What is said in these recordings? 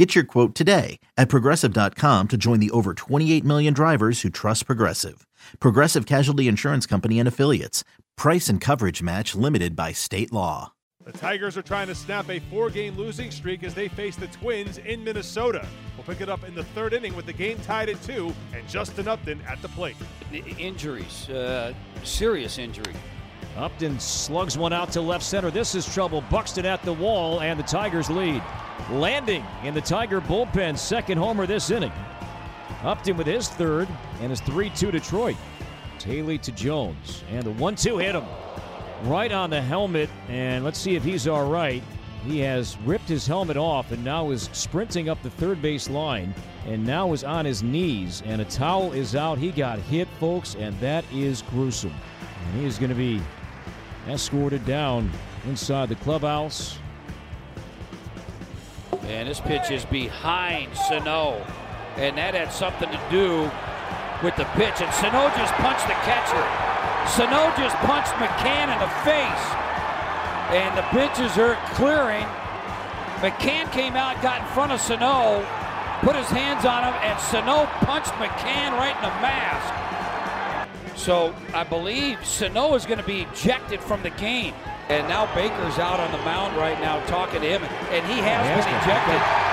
Get your quote today at progressive.com to join the over 28 million drivers who trust Progressive. Progressive Casualty Insurance Company and Affiliates. Price and coverage match limited by state law. The Tigers are trying to snap a four game losing streak as they face the Twins in Minnesota. We'll pick it up in the third inning with the game tied at two and Justin Upton at the plate. Injuries, uh, serious injury. Upton slugs one out to left center. This is trouble. Buxton at the wall, and the Tigers lead. Landing in the Tiger bullpen, second homer this inning. Upton with his third, and his 3 2 Detroit. Haley to Jones, and the 1 2 hit him right on the helmet, and let's see if he's all right. He has ripped his helmet off and now is sprinting up the third base line and now is on his knees, and a towel is out. He got hit, folks, and that is gruesome. And he is going to be escorted down inside the clubhouse. And this pitch is behind Sano. And that had something to do with the pitch. And Sano just punched the catcher. Sano just punched McCann in the face. And the pitches are clearing. McCann came out, got in front of Sano, put his hands on him, and Sano punched McCann right in the mask. So I believe Sano is going to be ejected from the game. And now Baker's out on the mound right now talking to him, and he has been ejected.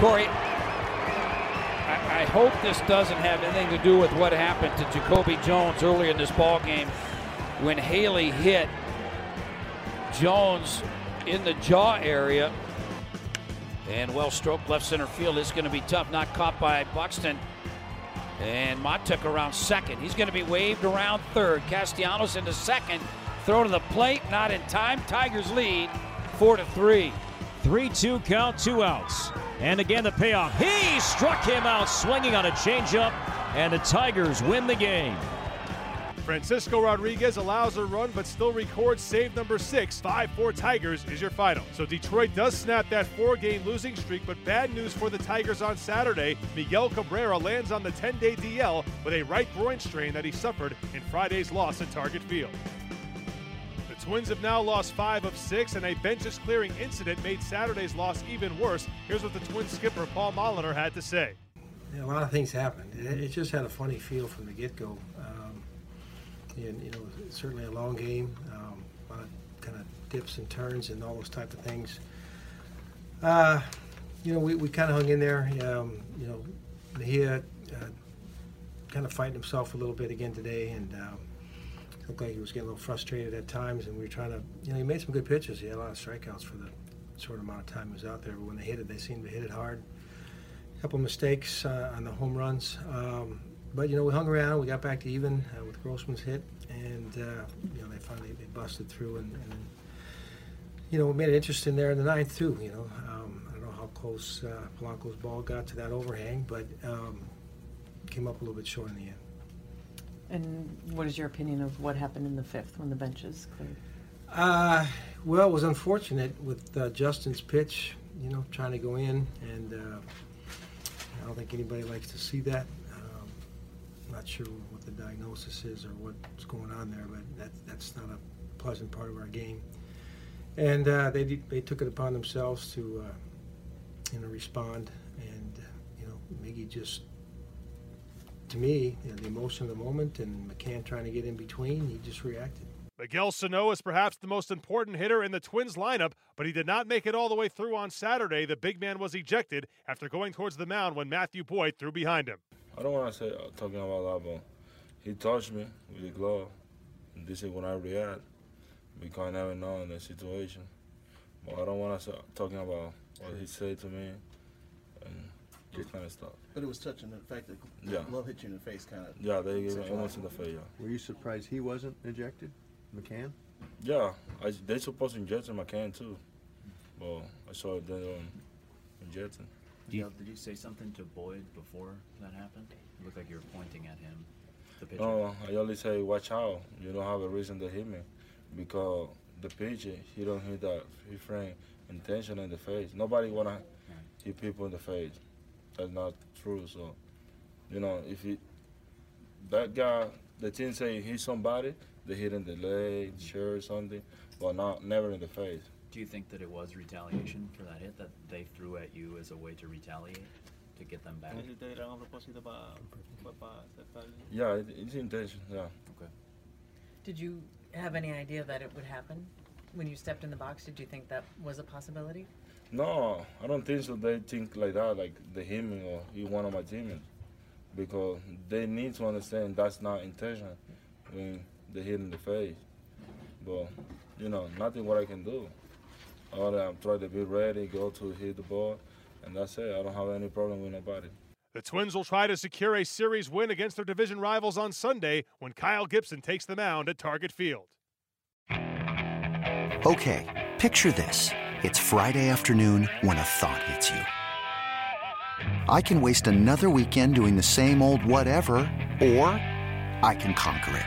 Corey, I, I hope this doesn't have anything to do with what happened to Jacoby Jones earlier in this ball game when Haley hit Jones in the jaw area. And well stroked left center field. is going to be tough. Not caught by Buxton. And Mahtook around second. He's going to be waved around third. Castellanos into second. Throw to the plate. Not in time. Tigers lead four to three. 3 2 count, two outs. And again, the payoff. He struck him out swinging on a changeup, and the Tigers win the game. Francisco Rodriguez allows a run but still records save number six. 5 4 Tigers is your final. So Detroit does snap that four game losing streak, but bad news for the Tigers on Saturday. Miguel Cabrera lands on the 10 day DL with a right groin strain that he suffered in Friday's loss at Target Field. The Twins have now lost five of six, and a benches clearing incident made Saturday's loss even worse. Here's what the Twins skipper Paul Molitor had to say. Yeah, a lot of things happened. It, just had a funny feel from the get-go. Um, and you know, certainly a long game, um, a lot of kind of dips and turns and all those type of things. Uh, you know, we, we kind of hung in there. Um, you know, Mejia uh, kind of fighting himself a little bit again today, and um, looked like he was getting a little frustrated at times. And we were trying to, you know, he made some good pitches. He had a lot of strikeouts for the short amount of time he was out there. But when they hit it, they seemed to hit it hard A couple mistakes uh, on the home runs. Um, but you know, we hung around. We got back to even uh, with Grossman's hit, and uh, you know, they finally they busted through, and, and you know, we made it interesting there in the ninth too. You know, um, I don't know how close uh, Polanco's ball got to that overhang, but um, came up a little bit short in the end. And what is your opinion of what happened in the fifth when the benches cleared? Uh, well, it was unfortunate with uh, Justin's pitch. You know, trying to go in, and uh, I don't think anybody likes to see that. Not sure what the diagnosis is or what's going on there, but that, that's not a pleasant part of our game. And uh, they they took it upon themselves to uh, you know respond, and uh, you know Miggy just to me you know, the emotion of the moment and McCann trying to get in between, he just reacted. Miguel Sano is perhaps the most important hitter in the Twins lineup, but he did not make it all the way through on Saturday. The big man was ejected after going towards the mound when Matthew Boyd threw behind him. I don't want to say uh, talking about that, but he touched me with the glove. And this is when I react. We can't never know in the situation. But I don't want to say talking about what he said to me and this kind of stuff. But it was touching the fact that Yeah. Love hit you in the face, kind of. Yeah, they gave me almost in the face. Yeah, Were you surprised he wasn't ejected, McCann? yeah I, they supposed to inject him. McCann too, but I saw it they don't rejecting. Did you, did you say something to Boyd before that happened? It looked like you were pointing at him. No, oh, I only say watch out. You don't have a reason to hit me because the pitcher he don't hit that he frame intention in the face. Nobody wanna hit people in the face. That's not true. So, you know, if he that guy, the team say hit somebody, they hit in the leg, mm-hmm. shirt, something, but not never in the face. Do you think that it was retaliation for that hit that they threw at you as a way to retaliate, to get them back? Yeah, it, it's intention. Yeah. Okay. Did you have any idea that it would happen when you stepped in the box? Did you think that was a possibility? No, I don't think so. They think like that, like the him or he one of my teammates, because they need to understand that's not intention when they hit in the face. But you know, nothing what I can do. All that I'm trying to be ready, go to hit the ball, and that's it. I don't have any problem with nobody. The Twins will try to secure a series win against their division rivals on Sunday when Kyle Gibson takes the mound at Target Field. Okay, picture this. It's Friday afternoon when a thought hits you. I can waste another weekend doing the same old whatever, or I can conquer it.